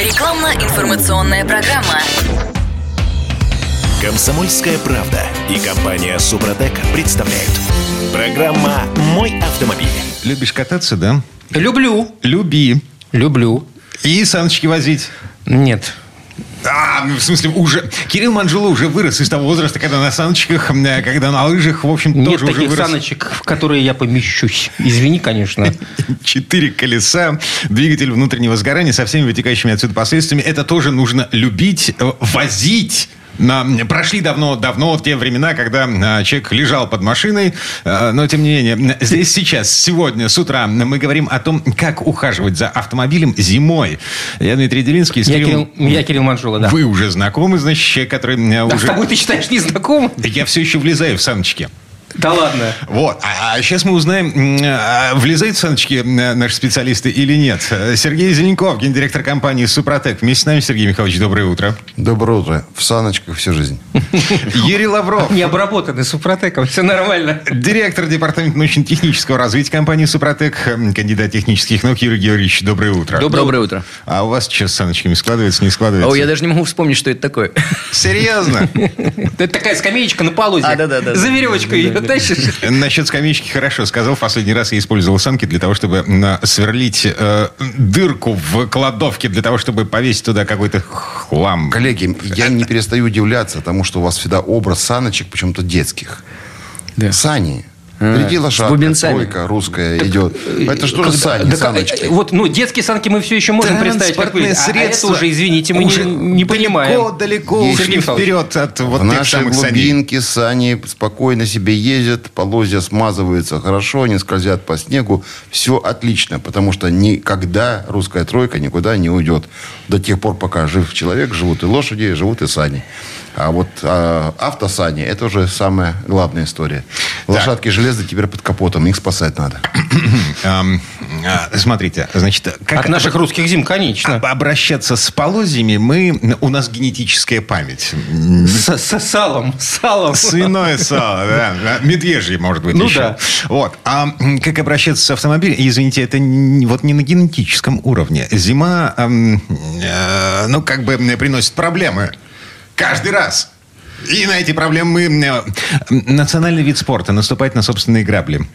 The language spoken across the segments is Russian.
Рекламно-информационная программа. Комсомольская правда и компания Супротек представляют. Программа «Мой автомобиль». Любишь кататься, да? Люблю. Люби. Люблю. И саночки возить. Нет. А, ну, в смысле, уже... Кирилл Манжула уже вырос из того возраста, когда на саночках, э, когда на лыжах, в общем, Нет тоже уже таких вырос. саночек, в которые я помещусь. Извини, конечно. Четыре колеса, двигатель внутреннего сгорания со всеми вытекающими отсюда последствиями. Это тоже нужно любить, э, На, прошли давно-давно те времена, когда а, человек лежал под машиной, а, но тем не менее, здесь сейчас, сегодня, с утра мы говорим о том, как ухаживать за автомобилем зимой. Я Дмитрий Делинский. с Я Кирилл, я Кирилл Манжула, да. Вы уже знакомы, значит, человек, который а, Да с уже... тобой ты считаешь незнакомым? Я все еще влезаю в саночки. Да ладно. Вот. А, сейчас мы узнаем, а, влезают в саночки наши специалисты или нет. Сергей Зеленков, гендиректор компании «Супротек». Вместе с нами, Сергей Михайлович, доброе утро. Доброе утро. В саночках всю жизнь. Юрий Лавров, Не обработаны супротеком, все нормально. директор департамента научно-технического развития компании «Супротек», кандидат технических наук Юрий Георгиевич, доброе утро. Доброе, утро. А у вас сейчас с саночками складывается, не складывается? О, я даже не могу вспомнить, что это такое. Серьезно? Это такая скамеечка на полозе. А, да-да-да. За веревочкой ее. Насчет скамеечки хорошо сказал. В последний раз я использовал санки для того, чтобы м, сверлить э, дырку в кладовке, для того, чтобы повесить туда какой-то хлам. Коллеги, я не перестаю удивляться тому, что у вас всегда образ саночек почему-то детских. Да. Сани. А, Впереди лошадка, бубенцами. тройка русская идет. Это что же сани, да, саночки? э, Вот, ну, детские санки мы все еще можем представить, как вы. А средства это уже, извините, мы не- уже не понимаем. Далеко, далеко вперед от вот в нашей саней. глубинке сани спокойно себе ездят, полозья смазываются хорошо, они скользят по снегу. Все отлично, потому что никогда русская тройка никуда не уйдет. До тех пор, пока жив человек, живут и лошади, живут и сани. А вот а, автосани – это уже самая главная история. Лошадки железные теперь под капотом, их спасать надо. Ам, а, Смотрите, значит, как От наших русских зим, конечно. об- обращаться с полозьями мы... У нас генетическая память. С, с салом, салом. Свиное сало, да. Медвежье, может быть, Ну еще. да. Вот. А как обращаться с автомобилем? Извините, это не- вот не на генетическом уровне. Зима, ам, э, ну, как бы приносит проблемы. Каждый раз. И на эти проблемы мы... э, Национальный вид спорта. Наступать на собственные грабли.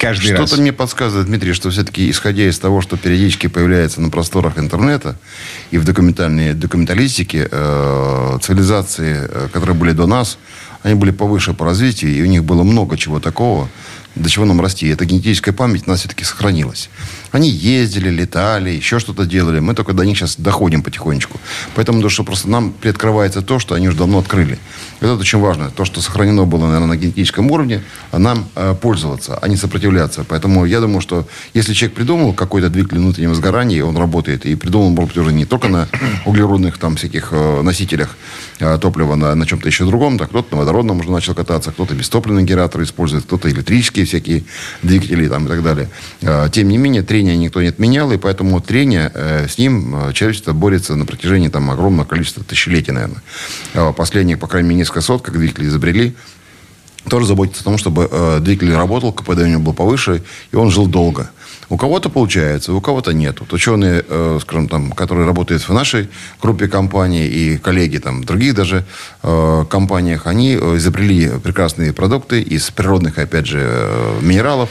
Каждый раз. Что-то мне подсказывает, Дмитрий, что все-таки, исходя из того, что периодически появляется на просторах интернета и в документальной документалистике, э, цивилизации, э, которые были до нас, они были повыше по развитию, и у них было много чего такого, до чего нам расти. Эта генетическая память у нас все-таки сохранилась. Они ездили, летали, еще что-то делали. Мы только до них сейчас доходим потихонечку. Поэтому, то, что просто нам приоткрывается то, что они уже давно открыли. Это очень важно. То, что сохранено было, наверное, на генетическом уровне, а нам э, пользоваться, а не сопротивляться. Поэтому я думаю, что если человек придумал какой-то двигатель внутреннего сгорания, он работает, и придумал, может быть, уже не только на углеродных там всяких э, носителях э, топлива, на, на чем-то еще другом, так кто-то на водородном уже начал кататься, кто-то бестопливные генераторы использует, кто-то электрические всякие двигатели там, и так далее. Э, тем не менее, трение никто не отменял, и поэтому трение, э, с ним э, человечество борется на протяжении там, огромного количества тысячелетий, наверное. Э, последних, по крайней мере, несколько сот, как двигатели изобрели, тоже заботится о том, чтобы э, двигатель работал, КПД у него был повыше, и он жил долго. У кого-то получается, у кого-то нет. Вот ученые, э, скажем, там, которые работают в нашей группе компаний и коллеги там, в других даже э, компаниях, они э, изобрели прекрасные продукты из природных, опять же, э, минералов.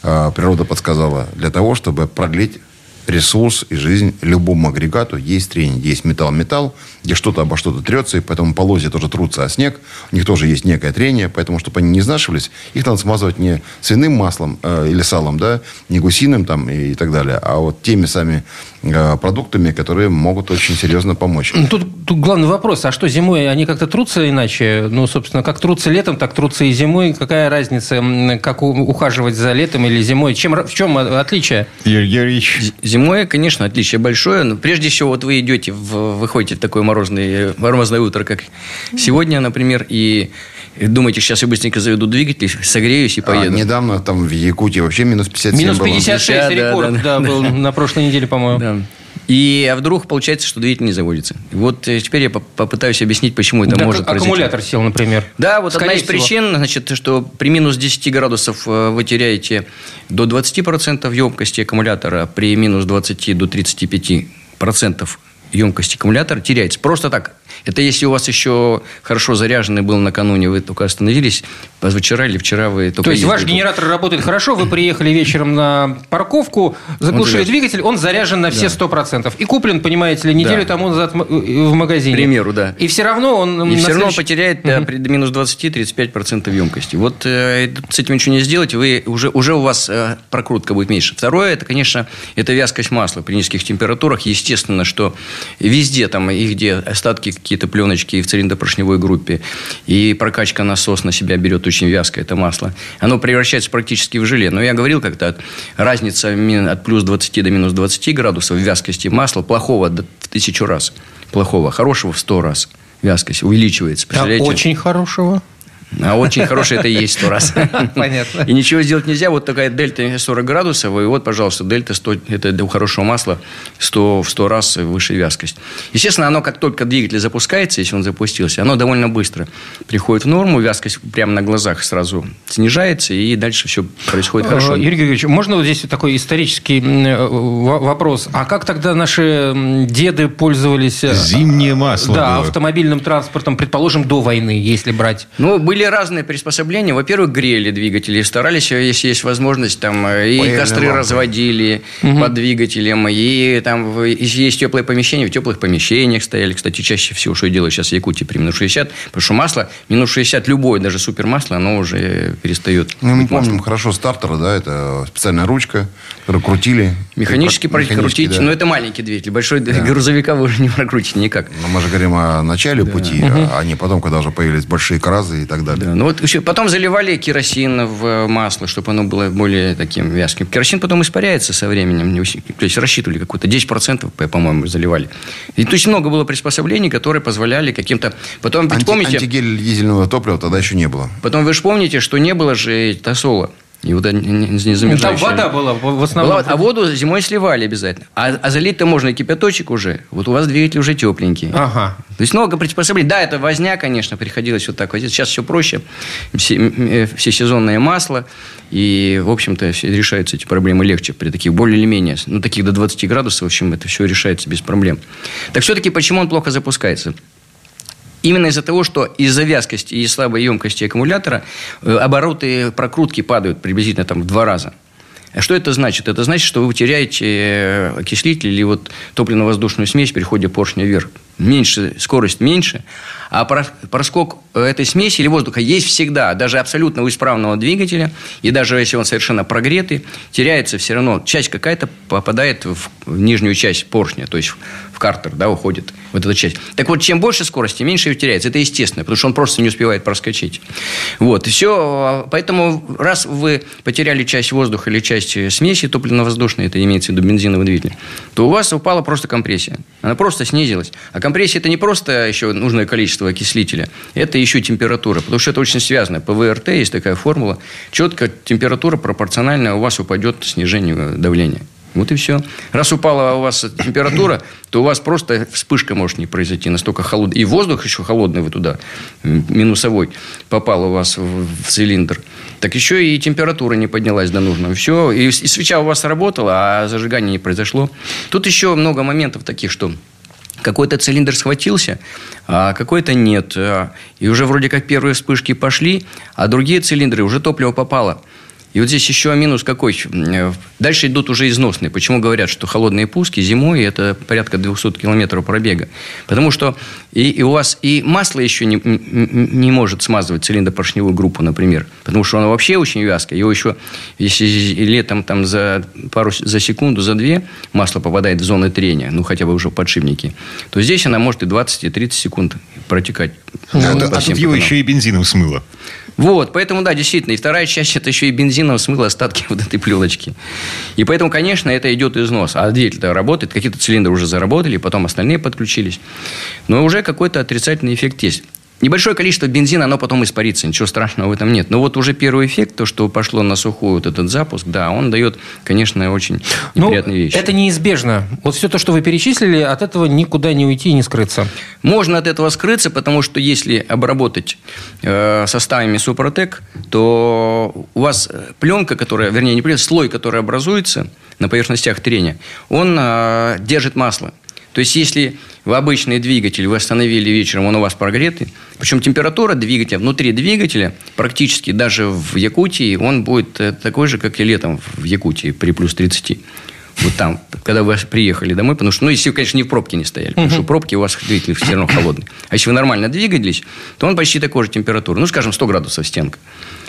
Природа подсказала для того, чтобы продлить ресурс и жизнь любому агрегату. Есть трение, есть металл-металл, где что-то обо что-то трется, и поэтому полозья тоже трутся о снег. У них тоже есть некое трение, поэтому, чтобы они не изнашивались, их надо смазывать не свиным маслом э, или салом, да, не гусиным там и, так далее, а вот теми сами э, продуктами, которые могут очень серьезно помочь. Ну, Тут, тут главный вопрос, а что зимой они как-то трутся иначе? Ну, собственно, как трутся летом, так трутся и зимой. Какая разница, как у- ухаживать за летом или зимой? Чем, в чем отличие? Юрий Георгиевич, Зимой, конечно, отличие большое. Но прежде всего, вот вы идете, в, выходите в такое морозное, морозное утро, как сегодня, например, и думаете, сейчас я быстренько заведу двигатель, согреюсь и А, поеду. недавно там в Якутии вообще минус 57 Минус было. 56 Да, да, рекорд, да, да, да. был на прошлой неделе, по-моему. Да. И а вдруг получается, что двигатель не заводится. Вот э, теперь я поп- попытаюсь объяснить, почему это Да, может как- произойти. аккумулятор сел, например. Да, вот Скорее одна из всего. причин, значит, что при минус 10 градусов э, вы теряете до 20% емкости аккумулятора, при минус 20 до 35% емкость аккумулятора теряется. Просто так. Это если у вас еще хорошо заряженный был накануне, вы только остановились, позавчера или вчера вы только То есть ваш генератор работает хорошо, вы приехали вечером на парковку, заглушили заряжен. двигатель, он заряжен на все 100%. И куплен, понимаете ли, неделю Да. тому назад в магазине. К примеру, да. И все равно он... И все равно он следующий- потеряет да, при минус 20-35% емкости. Вот э, с этим ничего не сделать, вы уже, уже у вас э, прокрутка будет меньше. Второе, это, конечно, это вязкость масла при низких температурах. Естественно, что везде там и где остатки какие-то пленочки и в цилиндропоршневой группе, и прокачка насос на себя берет очень вязкое это масло. Оно превращается практически в желе. Но я говорил как-то, разница от плюс 20 до минус 20 градусов в вязкости масла плохого в тысячу раз. Плохого. Хорошего в 100 раз вязкость увеличивается. А очень хорошего. А очень хороший это и есть сто раз. Понятно. И ничего сделать нельзя. Вот такая дельта 40 градусов. И вот, пожалуйста, дельта 100, это у хорошего масла 100, в 100 раз выше вязкость. Естественно, оно как только двигатель запускается, если он запустился, оно довольно быстро приходит в норму. Вязкость прямо на глазах сразу снижается. И дальше все происходит хорошо. Э, Юрий Георгиевич, можно вот здесь такой исторический э, во- вопрос? А как тогда наши деды пользовались... э, Зимнее масло Да, было. автомобильным транспортом, предположим, до войны, если брать. Ну, были разные приспособления. Во-первых, грели двигатели. Старались, э, если есть возможность, там э, и Паяльные костры лампы. разводили под двигателем. И там, если есть теплые помещения, в теплых помещениях стояли. Кстати, чаще всего, что я делаю сейчас в Якутии при минус 60. Потому что масло, минус 60, любое, даже супермасло, оно уже перестает Ну, мы быть маслом. помним хорошо стартера, да, это специальная ручка, которую крутили. Механически Прок- механически, прокрутить, да. но это маленький двигатель. Большой грузовика вы уже не прокрутите никак. Но мы же говорим о начале пути, а не потом, когда уже появились большие кразы и так далее. Да, ну вот еще потом заливали керосин в э, масло, чтобы оно было более таким вязким. Керосин потом испаряется со временем. То есть рассчитывали какое-то 10%, по- по-моему, заливали. И то есть много было приспособлений, которые позволяли каким-то... Потом, ведь Анти- помните, Антигель дизельного топлива тогда еще не было. потом вы же помните, что не было же тосола. И вот не, не- не Ну, Там вода была в основном. Была- а воду зимой сливали обязательно. А, а залить-то можно и кипяточек уже. Вот у вас двигатель уже тепленький. Ага. То есть много приспособлений. Да, это возня, конечно, приходилось вот так возить. Сейчас все проще. Все, э, все сезонное масло. И, в общем-то, решаются эти проблемы легче при таких более или менее, ну, таких до 20 градусов, в общем, это все решается без проблем. Так все-таки почему он плохо запускается? Именно из-за того, что из-за вязкости и слабой емкости аккумулятора э, обороты прокрутки падают приблизительно там в два раза. Что это значит? Это значит, что вы теряете э, окислитель или вот топливно-воздушную смесь при ходе поршня вверх. Меньше, скорость меньше, а про- проскок этой смеси или воздуха есть всегда. Даже абсолютно у исправного двигателя, и даже если он совершенно прогретый, теряется все равно. Часть какая-то попадает в нижнюю часть поршня, то есть в картер, да, уходит вот эта часть. Так вот, чем больше скорости, меньше ее теряется. Это естественно, потому что он просто не успевает проскочить. Вот, и все. Поэтому, раз вы потеряли часть воздуха или часть э, смеси топливно-воздушной, это имеется в виду бензиновый двигатель, то у вас упала просто компрессия. Она просто снизилась. А компрессия – это не просто еще нужное количество окислителя, это еще температура, потому что это очень связано. По ВРТ есть такая формула. Четко температура пропорциональная у вас упадет снижению давления. Вот и все. Раз упала у вас температура, то у вас просто вспышка может не произойти. Настолько холодный. И воздух еще холодный вы туда, минусовой, попал у вас в, в цилиндр. Так еще и температура не поднялась до нужного. Все. И, и свеча у вас работала, а зажигание не произошло. Тут еще много моментов таких, что какой-то цилиндр схватился, а какой-то нет. А, И уже вроде как первые вспышки пошли, а другие цилиндры уже топливо попало. И вот здесь еще минус какой. Э, Дальше идут уже износные. Почему говорят, что холодные пуски зимой это порядка 200 километров пробега? Потому что и, и у вас и масло еще не, не, может смазывать цилиндропоршневую группу, например. Потому что оно вообще очень вязкое. Его еще, если летом там за пару за секунду, за две масло попадает в зоны трения, ну хотя бы уже в подшипники, то здесь она может и 20, и 30 секунд протекать. А тут- а тут его еще и бензином смыло. Вот, поэтому, да, действительно. И вторая часть, это еще и бензином смыло остатки вот этой пленочки. И поэтому, конечно, это идет износ. А двигатель-то работает, какие-то цилиндры уже заработали, потом остальные подключились. Но уже какой-то отрицательный эффект есть. Небольшое количество бензина, оно потом испарится, ничего страшного в этом нет. Но вот уже первый эффект, то, что пошло на сухую вот этот запуск, да, он дает, конечно, очень Ну, неприятные вещи. это неизбежно. Вот все то, что вы перечислили, от этого никуда не уйти и не скрыться. Можно от этого скрыться, потому что если обработать э, составами Супротек, то у вас э, пленка, которая, вернее, не пленка, слой, который образуется на поверхностях трения, он э, держит масло. То есть, если в обычный двигатель вы остановили вечером, он у вас прогретый, причем температура двигателя, внутри двигателя, практически даже в Якутии, он будет э, такой же, как и летом в Якутии при плюс 30 вот там, когда вы приехали домой, потому что, ну, если вы, конечно, не в пробке не стояли, потому что пробки у вас двигатель все равно холодный. А если вы нормально двигались, то он почти такой же температуры, ну, скажем, 100 градусов стенка.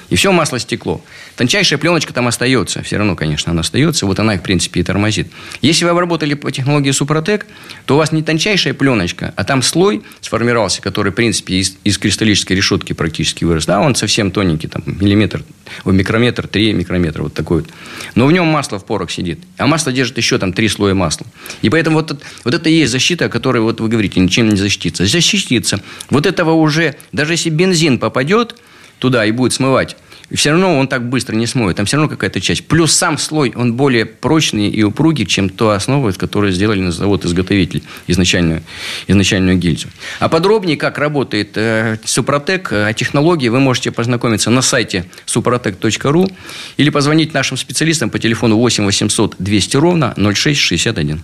И все масло стекло. Тончайшая пленочка там остается. Все равно, конечно, она остается. Вот она их, в принципе, и тормозит. Если вы обработали по технологии Супротек, то у вас не тончайшая пленочка, а там слой сформировался, который, в принципе, из, из кристаллической решетки практически вырос. Да, он совсем тоненький, там, миллиметр, микрометр, три микрометра, вот такой вот. Но в нем масло в порах сидит. А масло держит еще там три слоя масла. И поэтому вот, вот это и есть защита, о которой вот вы говорите, ничем не защититься. Защититься. Вот этого уже, даже если бензин попадет, туда и будет смывать, все равно он так быстро не смоет. Там все равно какая-то часть. Плюс сам слой, он более прочный и упругий, чем то основа, из которой сделали на завод-изготовитель изначальную, изначальную гильзу. А подробнее, как работает э, Супротек, э, о технологии вы можете познакомиться на сайте suprotec.ru или позвонить нашим специалистам по телефону 8 800 200 ровно 0661.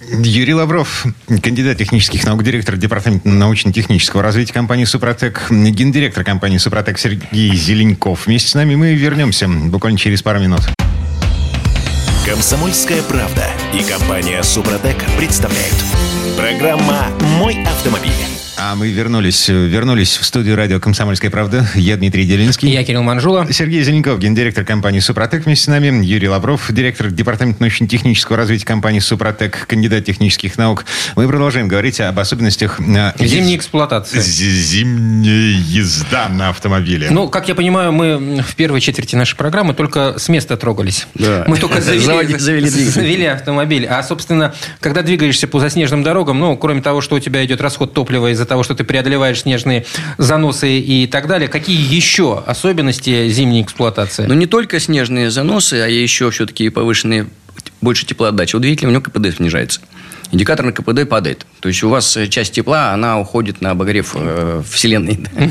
Юрий Лавров, кандидат технических наук, директор департамента научно-технического развития компании «Супротек», гендиректор компании «Супротек» Сергей Зеленков. Вместе с нами мы вернемся буквально через пару минут. Комсомольская правда и компания «Супротек» представляют. Программа «Мой автомобиль». А мы вернулись, вернулись в студию радио «Комсомольская правда». Я Дмитрий Делинский. Я Кирилл Манжула. Сергей Зеленков, гендиректор компании «Супротек» вместе с нами. Юрий Лавров, директор департамента научно-технического развития компании «Супротек», кандидат технических наук. Мы продолжаем говорить об особенностях... э, Зимней эксплуатации. Зимняя езда на автомобиле. Ну, как я понимаю, мы в первой четверти нашей программы только с места трогались. Да. Мы только завели автомобиль. А, собственно, когда двигаешься по заснеженным дорогам, ну, кроме того, что у тебя идет расход топлива из-за того, что ты преодолеваешь снежные заносы и так далее, какие еще особенности зимней эксплуатации? Но не только снежные заносы, а еще все-таки повышенные, больше теплоотдача. У двигателя у него КПД снижается. Индикатор на КПД падает. То есть у вас э, часть тепла, она уходит на обогрев э, Вселенной.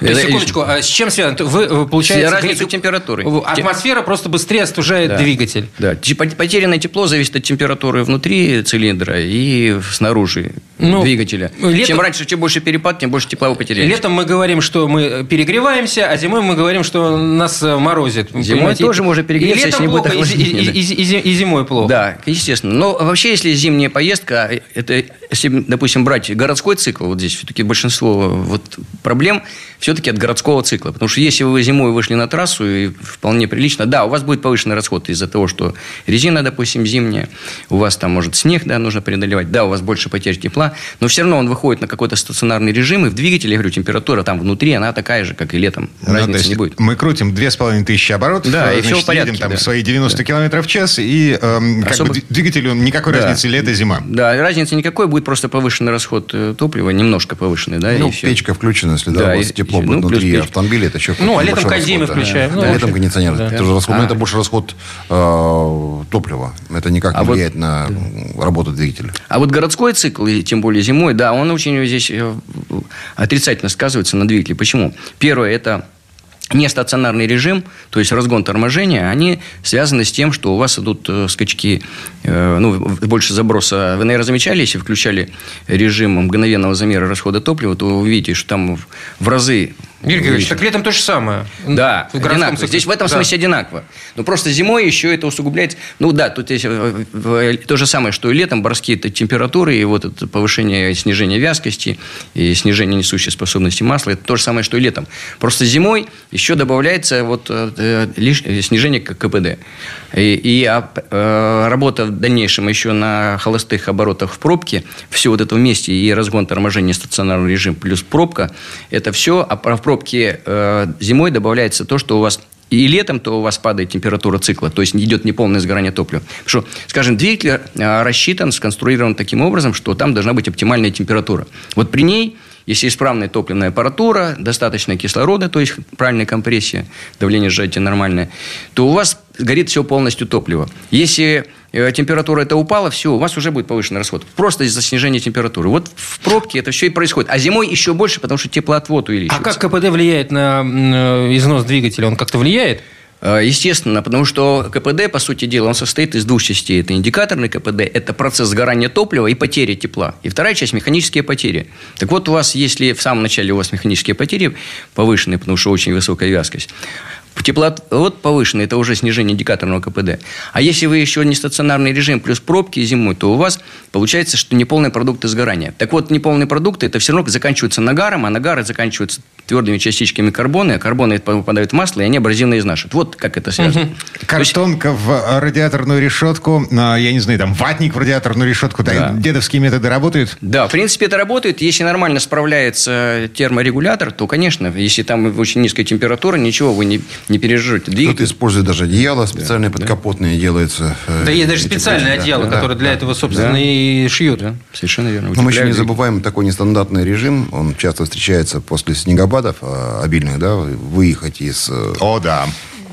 То есть, секундочку, а с чем связано? Вы, вы, получается, разницу говорите, температуры. Атмосфера просто быстрее остужает Да. двигатель. Да, Те- потерянное тепло зависит от температуры внутри цилиндра и снаружи Ну, двигателя. летом- Чем раньше, чем больше перепад, тем больше тепла вы потеряете. Летом мы говорим, что мы перегреваемся, а зимой мы говорим, что нас э, морозит. Зимой Понимаете? тоже можно перегреться, и летом если не будет плохо, и, и- и- и- и зи- и зимой плохо. Да, естественно. Но вообще, если зимняя поездка, это, если, допустим, брать городской цикл, вот здесь все-таки большинство вот проблем все-таки от городского цикла. Потому что если вы зимой вышли на трассу, и вполне прилично, да, у вас будет повышенный расход из-за того, что резина, допустим, зимняя, у вас там может снег, да, нужно преодолевать, да, у вас больше потерь тепла, но все равно он выходит на какой-то стационарный режим, и в двигателе, я говорю, температура там внутри, она такая же, как и летом. Ну, Разницы не будет. Мы крутим две с половиной тысячи оборотов. Да, и значит, всё в порядке, едем там да. свои 90 километров в час, и эм, как Особо- бы двигателю никакой Да. разницы лето-зима. Да, разницы никакой, будет просто повышенный расход э, топлива, немножко повышенный, да, Ну, печка включена, если да, Да, у вас и- тепло будет ну, плюс внутри печка. автомобиля, это еще Ну, а летом кондимы расход, да. включаем. Ну, Да, летом кондиционер. да. Тоже расход, но А. это больше расход э, топлива. Это никак А не вот- влияет на работу двигателя. А вот городской цикл, и тем более зимой, да, он очень здесь э, отрицательно сказывается на двигателе. Почему? Первое, это нестационарный режим, то есть разгон торможения, они связаны с тем, что у вас идут э, скачки, ну, в- больше заброса. Вы, наверное, замечали, если включали режим мгновенного замера расхода топлива, то вы увидите, что там в- в разы... Юрий Георгиевич, так летом то же самое. Да, В одинаково. цикле. Здесь в этом Да. смысле одинаково. Но просто зимой еще это усугубляется. Ну да, тут есть э, э, то же самое, что и летом, борские это температуры, и вот это повышение, снижение вязкости, и снижение несущей способности масла, это то же самое, что и летом. Просто зимой еще добавляется вот э, э, лиш- э, снижение КПД. И, и, а, э, работа дальнейшем еще на холостых оборотах в пробке, все вот это вместе, и разгон торможения, стационарный режим, плюс пробка, это все, а в пробке э, зимой добавляется то, что у вас и летом, то у вас падает температура цикла, то есть идет неполное сгорание топлива. Потому что, скажем, двигатель э, рассчитан, сконструирован таким образом, что там должна быть оптимальная температура. Вот при ней, если исправная топливная аппаратура, достаточно кислорода, то есть правильная компрессия, давление сжатия нормальное, то у вас горит все полностью топливо. Если э, температура это упала, все, у вас уже будет повышенный расход. Просто из-за снижения температуры. Вот в пробке это все и происходит. А зимой еще больше, потому что теплоотвод А увеличивается. как КПД влияет на э, износ двигателя? Он как-то влияет? Э, Естественно, потому что КПД, по сути дела, он состоит из двух частей. Это индикаторный КПД, это процесс сгорания топлива и потери тепла. И вторая часть – механические потери. Так вот, у вас, если в самом начале у вас механические потери повышенные, потому что очень высокая вязкость, Теплоотвод повышенный – это уже снижение индикаторного КПД. А если вы еще не стационарный режим плюс пробки зимой, то у вас получается, что неполные продукты сгорания. Так вот, неполные продукты – это все равно заканчиваются нагаром, а нагары заканчиваются твердыми частичками карбона, а карбоны попадают в масло, и они абразивно изнашивают. Вот как это связано. Угу. Картонка в радиаторную решетку, я не знаю, там ватник в радиаторную решетку, да. дедовские методы работают? Да, в принципе, это работает. Если нормально справляется терморегулятор, то, конечно, если там очень низкая температура, ничего вы не, не переживете. Двигатель... Кто-то использует даже одеяло специальные да, подкапотные да. делается. Э, да, есть даже специальное одеяло, да, которое да, для да, этого, собственно, да. и шьют. Да, совершенно верно. Но мы еще не забываем такой нестандартный режим. Он часто встречается после снегопадов э, обильных, да, выехать из... Э, О, да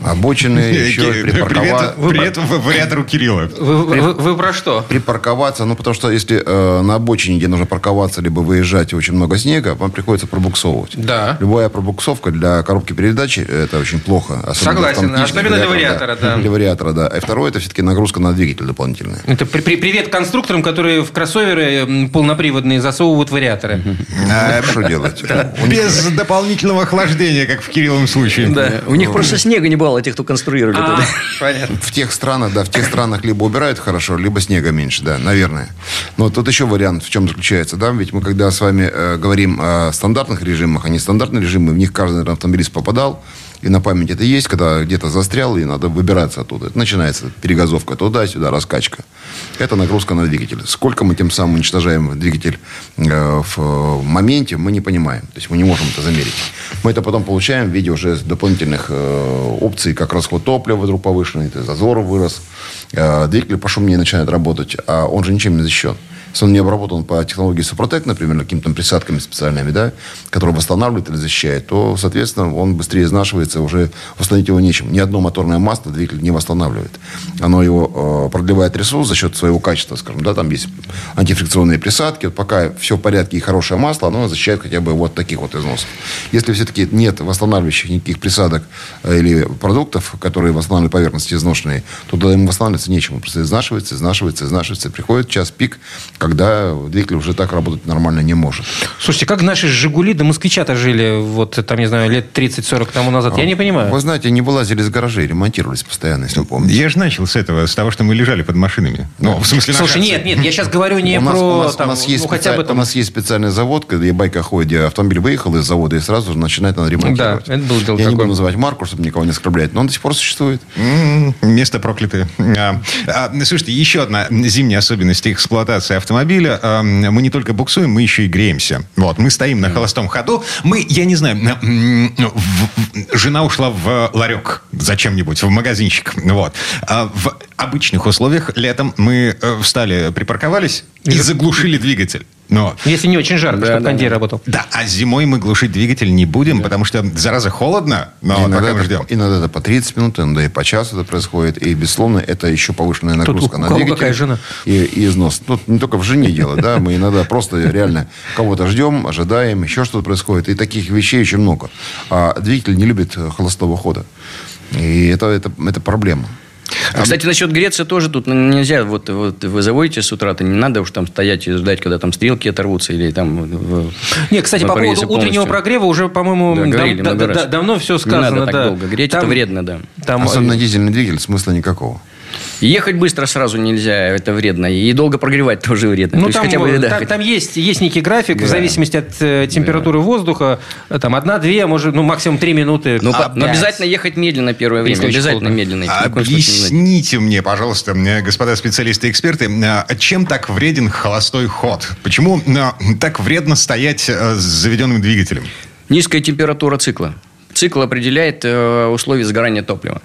обочины, еще припарковаться. Привет, привет вариатору Кирилла. Вы, вы, вы про что? Припарковаться, ну, потому что если э, на обочине, где нужно парковаться, либо выезжать, очень много снега, вам приходится пробуксовывать. Да. Любая пробуксовка для коробки передачи, это очень плохо. Согласен, особенно для вариатора, да. да. Для вариатора, да. И второе, это все-таки нагрузка на двигатель дополнительная. Это при, при, привет конструкторам, которые в кроссоверы полноприводные засовывают вариаторы. А что делать? Без дополнительного охлаждения, как в Кирилловом случае. У них просто снега не было бывало тех, кто конструировали. А, понятно. В тех странах, да, в тех странах либо убирают хорошо, либо снега меньше, да, наверное. Но тут еще вариант в чем заключается, да, ведь мы когда с вами э, говорим о стандартных режимах, а не стандартные режимы, в них каждый наверное, автомобилист попадал, и на память это есть, когда где-то застрял, и надо выбираться оттуда. Это начинается перегазовка туда-сюда, раскачка. Это нагрузка на двигатель. Сколько мы тем самым уничтожаем двигатель э, в моменте, мы не понимаем. То есть мы не можем это замерить. Мы это потом получаем в виде уже дополнительных э, опций, как расход топлива вдруг повышенный, зазор вырос, э, двигатель пошумнее начинает работать, а он же ничем не защищен если он не обработан по технологии Супротек, например, какими-то присадками специальными, да, которые восстанавливают или защищают, то, соответственно, он быстрее изнашивается, уже восстановить его нечем. Ни одно моторное масло двигатель не восстанавливает. Оно его э, продлевает ресурс за счет своего качества, скажем, да, там есть антифрикционные присадки. Вот пока все в порядке и хорошее масло, оно защищает хотя бы вот таких вот износов. Если все-таки нет восстанавливающих никаких присадок э, или продуктов, которые восстанавливают поверхности изношенные, то тогда ему восстанавливаться нечем. Он просто изнашивается, изнашивается, изнашивается. Приходит час пик, когда двигатель уже так работать нормально не может. Слушайте, как наши «Жигули» до «Москвича»-то жили, вот там, не знаю, лет 30-40 тому назад? Я не понимаю. Вы знаете, не вылазили из гаражей, ремонтировались постоянно, если вы помните. Я же начал с этого, с того, что мы лежали под машинами. Ну, в смысле, Слушай, нет, нет, я сейчас говорю не про... У нас, там, у нас есть ну, хотя бы там... У нас есть специальный завод, где байка ходит, где автомобиль выехал из завода и сразу же начинает надо ремонтировать. Да, это был дело Я такое. не буду называть марку, чтобы никого не оскорблять, но он до сих пор существует. М-м, место проклятое. А, а, слушайте, еще одна зимняя особенность эксплуатации автомобиля. А, мы не только буксуем, мы еще и греемся. Вот, мы стоим на холостом ходу. Мы, я не знаю, жена ушла в ларек зачем-нибудь, в магазинчик. Вот. А в обычных условиях летом мы э, встали, припарковались и заглушили двигатель. Но... Если не очень жарко, да, чтобы да, кондей да. работал. Да, а зимой мы глушить двигатель не будем, да. потому что, зараза, холодно, но иногда пока мы ждем. Иногда это по 30 минут, иногда и по часу это происходит. И, безусловно, это еще повышенная нагрузка Тут на двигатель. какая жена? И, и износ. Тут не только в жене дело, да, мы иногда просто реально кого-то ждем, ожидаем, еще что-то происходит. И таких вещей очень много. А двигатель не любит холостого хода. И это, это, это проблема. А, кстати, насчет Греции тоже тут нельзя, вот, вот вы заводите с утра, то не надо уж там стоять и ждать, когда там стрелки оторвутся или там... В, не, кстати, по поводу полностью. утреннего прогрева уже, по-моему, да, говорили да, да, давно все сказано. Не надо так долго греть, там, это вредно, да. Там... Особенно дизельный двигатель, смысла никакого. Ехать быстро сразу нельзя, это вредно. И долго прогревать тоже вредно. Ну, То там, хотя бы, да. там, там есть, есть некий график, да. в зависимости от э, температуры да. воздуха. Там одна-две, может, ну, максимум три минуты. Ну, а, но обязательно ехать медленно первое время. Если обязательно медленно. Объясните мне, пожалуйста, господа специалисты-эксперты, а чем так вреден холостой ход? Почему так вредно стоять э, с заведенным двигателем? Низкая температура цикла. Цикл определяет э, условия сгорания топлива.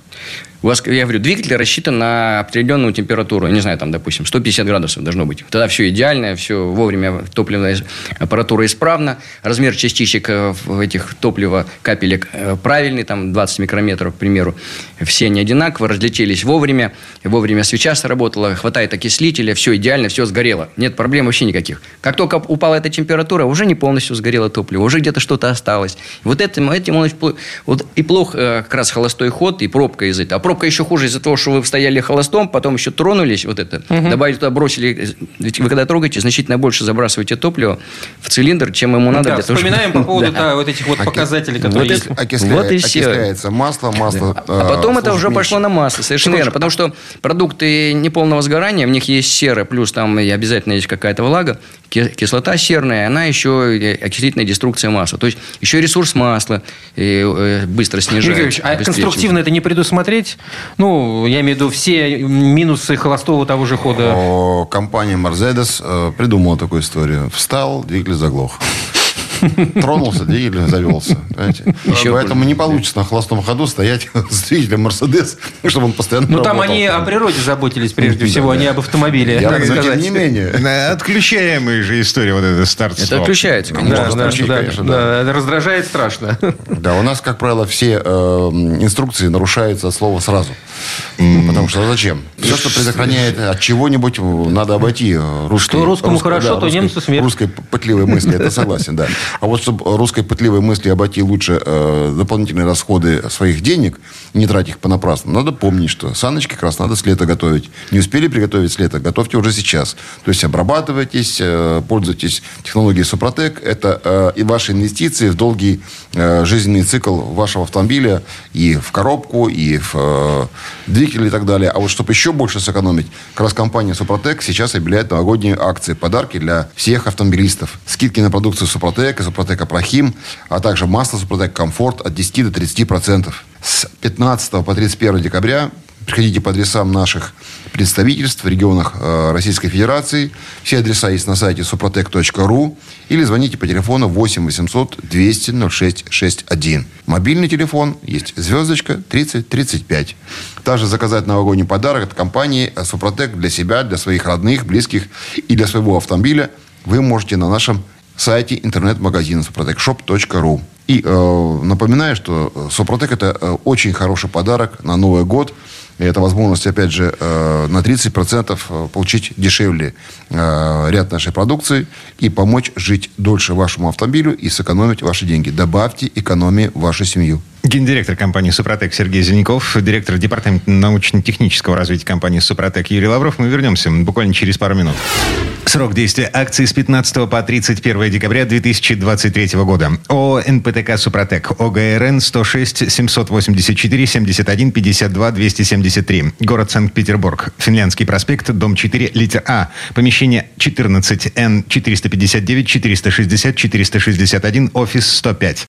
У вас, я говорю, двигатель рассчитан на определенную температуру. Не знаю, там, допустим, 150 градусов должно быть. Тогда все идеально, все вовремя топливная аппаратура исправна. Размер частичек э, в этих топлива капелек э, правильный, там 20 микрометров, к примеру. Все не одинаково, разлетелись вовремя. Вовремя свеча сработала, хватает окислителя, все идеально, все сгорело. Нет проблем вообще никаких. Как только упала эта температура, уже не полностью сгорело топливо, уже где-то что-то осталось. Вот этим, этим он вот и плохо э, как раз холостой ход, и пробка из этого. А пробка еще хуже из-за того, что вы стояли холостом, потом еще тронулись, вот это, угу. добавили туда, бросили. Ведь вы когда трогаете, значительно больше забрасываете топливо в цилиндр, чем ему надо. Да, для вспоминаем того, по поводу да. вот этих вот показателей, которые вот есть. Окисля... Вот и все. Окисляется масло, масло. Да. А потом это уже пошло на масло, совершенно верно. Потому что продукты неполного сгорания, в них есть сера, плюс там и обязательно есть какая-то влага, кислота серная, она еще окислительная деструкция масла. То есть еще ресурс масла э, быстро снижает. а конструктивно это не предусмотреть? Ну, я имею в виду все минусы холостого того же хода. Компания Mercedes э, придумала такую историю. Встал, двигатель заглох. Тронулся, двигатель завелся. Поэтому не получится на холостом ходу стоять с двигателем Мерседес, чтобы он постоянно Ну, там они о природе заботились прежде всего, а не об автомобиле. Я, но тем не менее. Отключаемая же история вот эта старт Это отключается, конечно. Раздражает страшно. Да, у нас, как правило, все э, инструкции нарушаются от слова сразу. Потому что зачем? Все, что предохраняет от чего-нибудь, надо обойти русской... Что русскому хорошо, то немцу смерть. Русской пытливой мысли, это согласен, да. А вот чтобы русской пытливой мысли обойти лучше э, дополнительные расходы своих денег, не тратить их понапрасну, надо помнить, что саночки как раз надо с лета готовить. Не успели приготовить с лета, готовьте уже сейчас. То есть обрабатывайтесь, э, пользуйтесь технологией Супротек. Это э, и ваши инвестиции в долгий э, жизненный цикл вашего автомобиля и в коробку, и в э, двигатель и так далее. А вот чтобы еще больше сэкономить, как раз компания Супротек сейчас объявляет новогодние акции, подарки для всех автомобилистов. Скидки на продукцию Супротек и Супротек Апрахим, а также масло Супротек Комфорт от 10 до 30 процентов. С 15 по 31 декабря приходите по адресам наших представительств в регионах э, Российской Федерации. Все адреса есть на сайте suprotec.ru или звоните по телефону 8 800 200 06 61. Мобильный телефон есть звездочка 30 35. Также заказать новогодний подарок от компании Супротек для себя, для своих родных, близких и для своего автомобиля вы можете на нашем сайте интернет-магазина suprotecshop.ru. И э, напоминаю, что Супротек это э, очень хороший подарок на Новый год. И это возможность, опять же, э, на 30% э, получить дешевле э, ряд нашей продукции и помочь жить дольше вашему автомобилю и сэкономить ваши деньги. Добавьте экономии в вашу семью. Гендиректор компании «Супротек» Сергей Зеленяков, директор департамента научно-технического развития компании «Супротек» Юрий Лавров. Мы вернемся буквально через пару минут. Срок действия акции с 15 по 31 декабря 2023 года. ООО «НПТК Супротек». ОГРН 106 784 71 52 273. Город Санкт-Петербург. Финляндский проспект, дом 4, литер А. Помещение 14 Н 459 460 461, офис 105.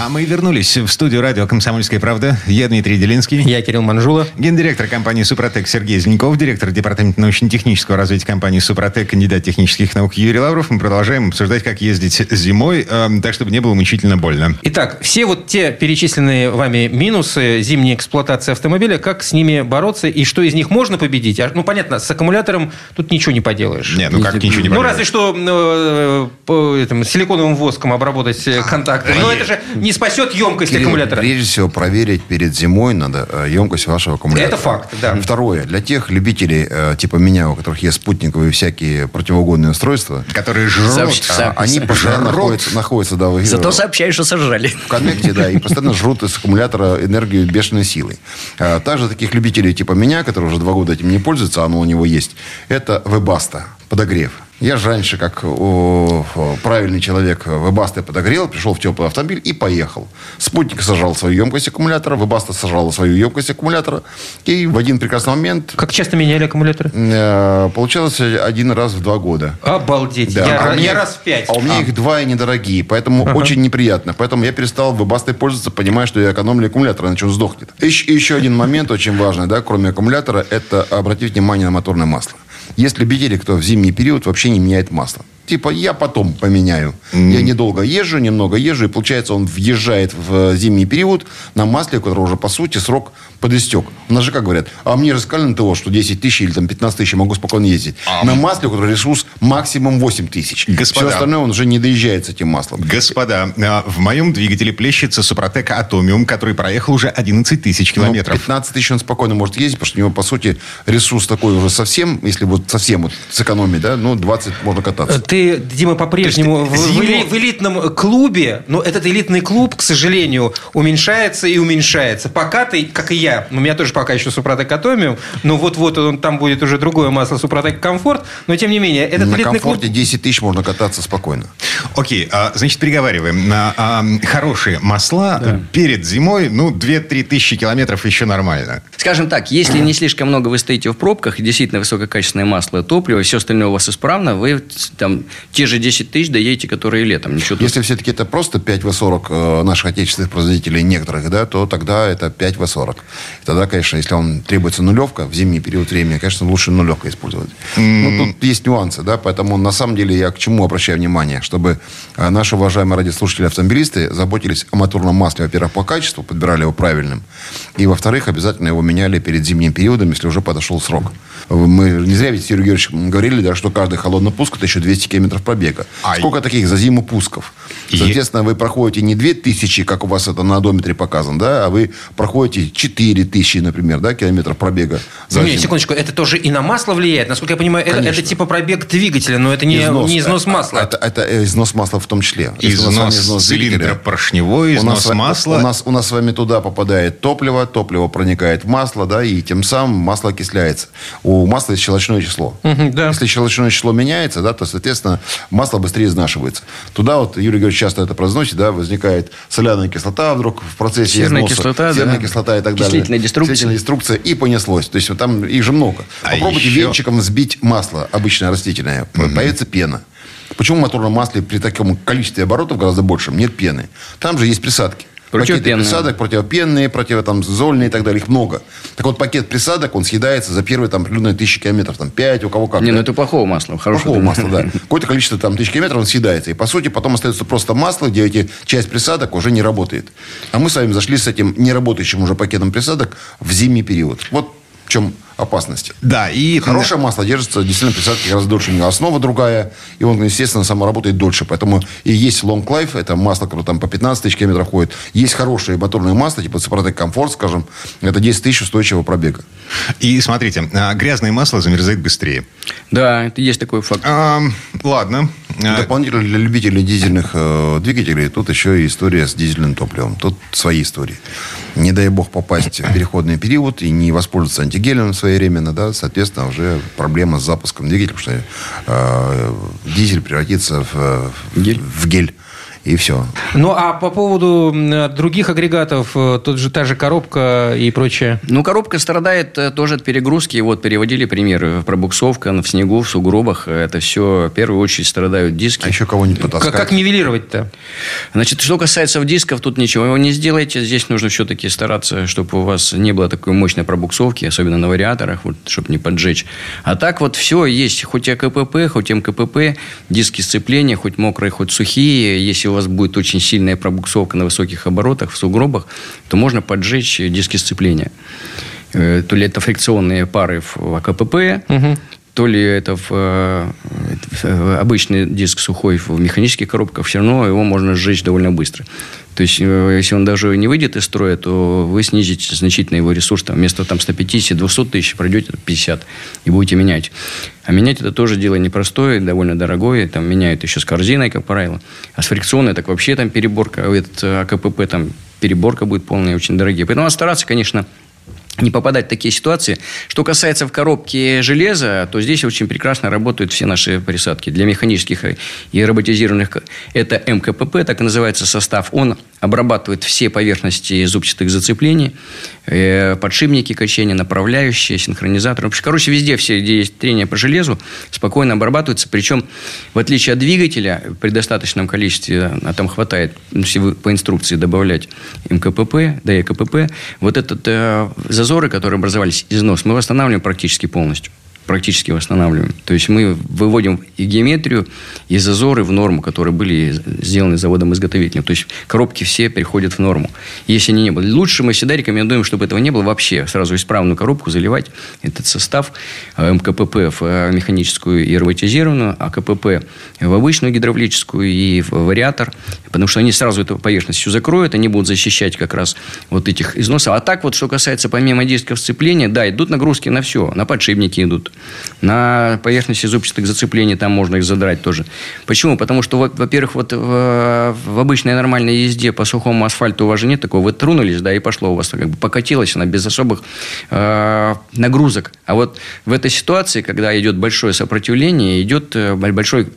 А мы вернулись в студию радио «Комсомольская правда». Я Дмитрий Делинский. Я Кирилл Манжула. Гендиректор компании «Супротек» Сергей Зеленков. Директор департамента научно-технического развития компании «Супротек», кандидат технических наук Юрий Лавров. Мы продолжаем обсуждать, как ездить зимой, э, так, чтобы не было мучительно больно. Итак, все вот те перечисленные вами минусы зимней эксплуатации автомобиля, как с ними бороться и что из них можно победить? А, ну, понятно, с аккумулятором тут ничего не поделаешь. Не, ну как ничего не поделаешь? Ну, разве что э, по, этим, силиконовым воском обработать э, контакты. Но это же не спасет емкость Кирилл, аккумулятора. Прежде всего, проверить перед зимой надо э, емкость вашего аккумулятора. Это факт, да. Второе. Для тех любителей, э, типа меня, у которых есть спутниковые всякие противоугонные устройства, которые жрут, Сообщ... а, они постоянно находятся, находятся да, в, Зато сообщаешь, что сожрали. В коннекте, да, и постоянно жрут из аккумулятора энергию бешеной силой. А, также таких любителей типа меня, которые уже два года этим не пользуются, оно у него есть, это вебаста, подогрев. Я же раньше, как о, правильный человек, вебасты подогрел, пришел в теплый автомобиль и поехал. Спутник сажал свою емкость аккумулятора, вебаста сажала свою емкость аккумулятора. И в один прекрасный момент... Как часто меняли аккумуляторы? Э, получалось один раз в два года. Обалдеть. Да. Я, а я раз в пять. А у меня а. их два и недорогие, поэтому ага. очень неприятно. Поэтому я перестал вебастой пользоваться, понимая, что я экономлю аккумулятор, иначе он сдохнет. И еще один момент очень важный, да, кроме аккумулятора, это обратить внимание на моторное масло. Есть любители, кто в зимний период вообще не меняет масло. Типа, я потом поменяю. Я недолго езжу, немного езжу, и получается, он въезжает в зимний период на масле, у которого уже, по сути, срок подистек. У нас же как говорят, а мне же сказали на ТО, что 10 тысяч или там 15 тысяч я могу спокойно ездить. На масле, у которого ресурс максимум 8 тысяч. Господа. Все остальное он уже не доезжает с этим маслом. Господа, а, в моем двигателе плещется Супротек Атомиум, который проехал уже 11 тысяч Ну, километров. 15 тысяч он спокойно может ездить, потому что у него, по сути, ресурс такой уже совсем, если вот совсем вот сэкономить, да, ну, 20 можно кататься. Ты, Дима, по-прежнему в, есть в зиму- эли- в элитном клубе, но этот элитный клуб, к сожалению, уменьшается и уменьшается. Пока ты, как и я, у меня тоже пока еще Супротек Атомиум, но вот-вот он, там будет уже другое масло Супротек Комфорт, но тем не менее, этот На элитный клуб... комфорте 10 тысяч можно кататься спокойно. Окей, а, значит, переговариваем. На, а, хорошие масла перед зимой, ну, 2-3 тысячи километров еще нормально. Скажем так, если не слишком много вы стоите в пробках, и действительно высококачественное масло, топливо, все остальное у вас исправно, вы там те же 10 тысяч доедете, которые летом. Ничего тут- Если все-таки это просто 5В40 э, наших отечественных производителей некоторых, да, то тогда это 5В40. И тогда, конечно, если вам требуется нулевка в зимний период времени, конечно, лучше нулевка использовать. Ну, тут есть нюансы, да, поэтому на самом деле я к чему обращаю внимание, чтобы э, наши уважаемые радиослушатели-автомобилисты заботились о моторном масле, во-первых, по качеству, подбирали его правильным, и, во-вторых, обязательно его меняли перед зимним периодом, если уже подошел срок. Мы не зря ведь, Юрий Георгиевич, говорили, да, что каждый холодный пуск – это еще 200 километров пробега. А Сколько таких за зиму пусков? И- Соответственно, вы проходите не 2000, как у вас это на одометре показано, да, а вы проходите 4000, например, да, километров пробега за Ну, не, зиму. секундочку, это тоже и на масло влияет. Насколько я понимаю, это, это типа пробег двигателя, но это не износ, не износ А, масла. Это, это, э, износ масла в том числе. Если у нас с Износ цилиндра поршневой, у нас износ с вами- масла. У нас, у нас с вами туда попадает топливо, топливо проникает в масло, да, и тем самым масло окисляется. У масла есть щелочное число. Мгм, да. Если щелочное число меняется, да, то, соответственно, масло быстрее изнашивается. Туда вот, Юрий Георгиевич часто это произносит, да, возникает соляная кислота вдруг в процессе Серная износа, кислота, серная да. кислота и так далее. Кислительная деструкция. Кислительная деструкция, и понеслось. То есть, вот там их же много. А Попробуйте еще- венчиком взбить масло обычное растительное. Появится пена. Почему в моторном масле при таком количестве оборотов гораздо большем нет пены? Там же есть присадки. Пакеты присадок, противопенные, противозольные и так далее. Их много. Так вот, пакет присадок, он съедается за первые там определенные тысячи километров. Там 5, у кого как. Не, да? ну это плохого масла. Хорошего Плохого масла, да. Какое-то количество там тысяч километров он съедается. И по сути потом остается просто масло, где эти часть присадок уже не работает. А мы с вами зашли с этим неработающим уже пакетом присадок в зимний период. Вот в чем опасность. Да, и... Хорошее масло держится действительно присадки гораздо дольше. У него основа другая, и он, естественно, само работает дольше. Поэтому и есть long life, это масло, которое там по 15 тысяч километров ходит. Есть хорошее моторное масло, типа Сопротек Комфорт, скажем, это 10 тысяч устойчивого пробега. И смотрите, а, грязное масло замерзает быстрее. Да, это есть такой факт. А, ладно. А, Дополнительно для любителей дизельных э, двигателей тут еще и история с дизельным топливом. Тут свои истории. Не дай бог попасть в переходный период и не воспользоваться антигелем своевременно, да, соответственно, уже проблема с запуском двигателя, потому что э, дизель превратится в, э, Гель. в гель. И все. Ну, а по поводу других агрегатов, э, тут же та же коробка и прочее. Ну, коробка страдает э, тоже от перегрузки. Вот приводили пример. Пробуксовка в снегу, в сугробах. Это все в первую очередь страдают диски. А еще кого-нибудь Как, потаскать. как нивелировать-то? Значит, что касается дисков, тут ничего не сделаете. Здесь нужно все-таки стараться, чтобы у вас не было такой мощной пробуксовки, особенно на вариаторах, вот, чтобы не поджечь. А так вот все есть. Хоть АКПП, хоть МКПП, диски сцепления, хоть мокрые, хоть сухие. Если у вас будет очень сильная пробуксовка на высоких оборотах, в сугробах, то можно поджечь диски сцепления. Э, То ли это фрикционные пары в АКПП, то ли это в, э, в обычный диск сухой в механических коробках, все равно его можно сжечь довольно быстро. То есть, э, если он даже не выйдет из строя, то вы снизите значительно его ресурс. Там, вместо там, 150-200 тысяч пройдете 50 и будете менять. А менять это тоже дело непростое, довольно дорогое. Там меняют еще с корзиной, как правило. А с фрикционной так вообще там переборка, этот э, АКПП там переборка будет полная, очень дорогие. Поэтому надо стараться, конечно, не попадать в такие ситуации. Что касается в коробке железа, то здесь очень прекрасно работают все наши присадки. Для механических и роботизированных это МКПП, так и называется состав. Он обрабатывает все поверхности зубчатых зацеплений, подшипники качения, направляющие, синхронизаторы. Вообще, Короче, везде все, где есть трение по железу, спокойно обрабатываются. Причем, в отличие от двигателя, при достаточном количестве, а там хватает, ну, если вы по инструкции добавлять МКПП, да и КПП, вот этот э, зазоры, которые образовались, износ, мы восстанавливаем практически полностью. Практически восстанавливаем. То есть мы выводим и геометрию, и зазоры в норму, которые были сделаны заводом-изготовителем. То есть коробки все переходят в норму. Если они не были. Лучше мы всегда рекомендуем, чтобы этого не было вообще. Сразу исправную коробку заливать этот состав э, МКПП в э, механическую и роботизированную, а КПП в обычную гидравлическую и в вариатор. Потому что они сразу эту поверхность все закроют, они будут защищать как раз вот этих износов. А так вот, что касается помимо дисков сцепления, да, идут нагрузки на все. На подшипники идут, на поверхности зубчатых зацеплений, там можно их задрать тоже. Почему? Потому что, во-первых, вот в, в обычной нормальной езде по сухому асфальту у вас же нет такого. Вы тронулись, да, и пошло у вас как бы покатилось она без особых э, нагрузок. А вот в этой ситуации, когда идет большое сопротивление, идет э, большой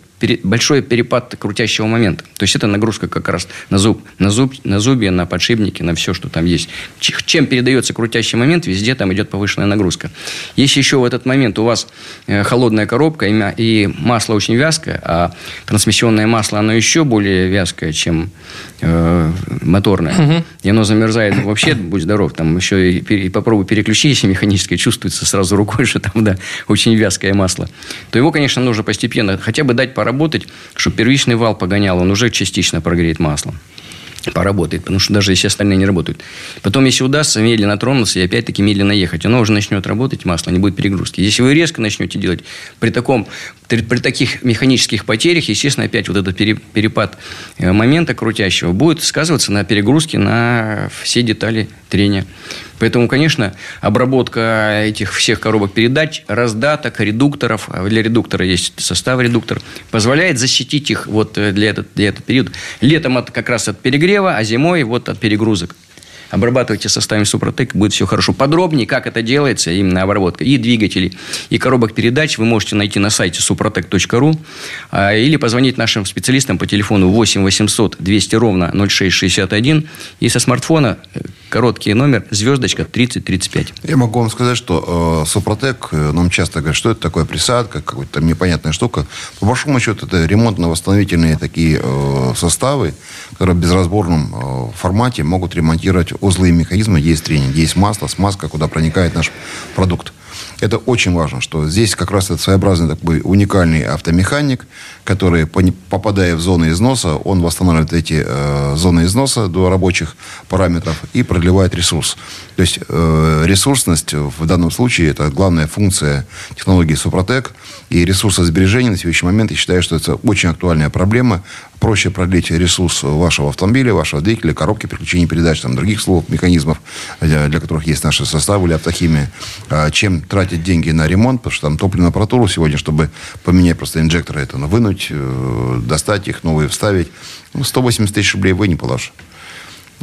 большой перепад крутящего момента. То есть это нагрузка как раз на зуб, на зуб, на зубья, на подшипники, на все, что там есть. Чем передается крутящий момент, везде там идет повышенная нагрузка. Если еще в этот момент у вас э, холодная коробка и масло очень вязкое, а трансмиссионное масло оно еще более вязкое, чем э, моторное, угу. и оно замерзает вообще, будь здоров, там еще и, и попробуй переключи, если механическое чувствуется сразу рукой, что там, да, очень вязкое масло, то его, конечно, нужно постепенно хотя бы дать поработать, чтобы первичный вал погонял, он уже частично прогреет масло поработает, потому что даже если остальные не работают. Потом, если удастся медленно тронуться и опять-таки медленно ехать, оно уже начнет работать, масло, не будет перегрузки. Если вы резко начнете делать при, таком, при, при таких механических потерях, естественно, опять вот этот перепад э, момента крутящего будет сказываться на перегрузке на все детали трения. Поэтому, конечно, обработка этих всех коробок передач, раздаток, редукторов, а для редуктора есть состав редуктор, позволяет защитить их вот э, для этот, для этот период. Летом от, как раз от перегрева, а зимой вот от перегрузок обрабатывайте составами Супротек, будет все хорошо. Подробнее, как это делается, именно обработка и двигателей, и коробок передач вы можете найти на сайте suprotec.ru а, или позвонить нашим специалистам по телефону 8 800 200 ровно 0661 и со смартфона э, короткий номер звездочка 3035. Я могу вам сказать, что э, Супротек, э, нам часто говорят, что это такое присадка, какая-то там непонятная штука. По большому счету, это ремонтно-восстановительные такие э, составы, которые в безразборном э, формате могут ремонтировать узлы и механизмы, есть тренинг, есть масло, смазка, куда проникает наш продукт. Это очень важно, что здесь как раз это своеобразный такой уникальный автомеханик, который, попадая в зоны износа, он восстанавливает эти э, зоны износа до рабочих параметров и продлевает ресурс. То есть э, ресурсность в данном случае это главная функция технологии Супротек. И ресурсосбережение на сегодняшний момент, я считаю, что это очень актуальная проблема. Проще продлить ресурс вашего автомобиля, вашего двигателя, коробки переключения передач, там, других слов, механизмов, для, для которых есть наши составы или автохимия, а, чем тратить деньги на ремонт, потому что там топливную аппаратуру сегодня, чтобы поменять просто инжекторы, это ну, вынуть, э, достать их, новые вставить. Ну, 180 тысяч рублей вы не положишь.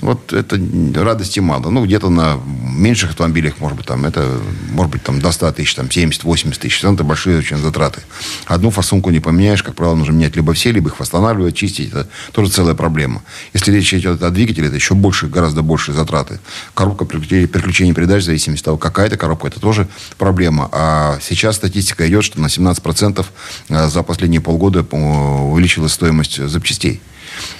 Вот это радости мало. Ну, где-то на меньших автомобилях, может быть, там, это, может быть, там, до 100 тысяч, там, 70-80 тысяч. Это большие очень затраты. Одну фасунку не поменяешь, как правило, нужно менять либо все, либо их восстанавливать, чистить. Это тоже целая проблема. Если речь идет о двигателе, это еще больше, гораздо большие затраты. Коробка переключения, переключения передач, в зависимости от того, какая это коробка, это тоже проблема. А сейчас статистика идет, что на 17% э, за последние полгода увеличилась стоимость запчастей.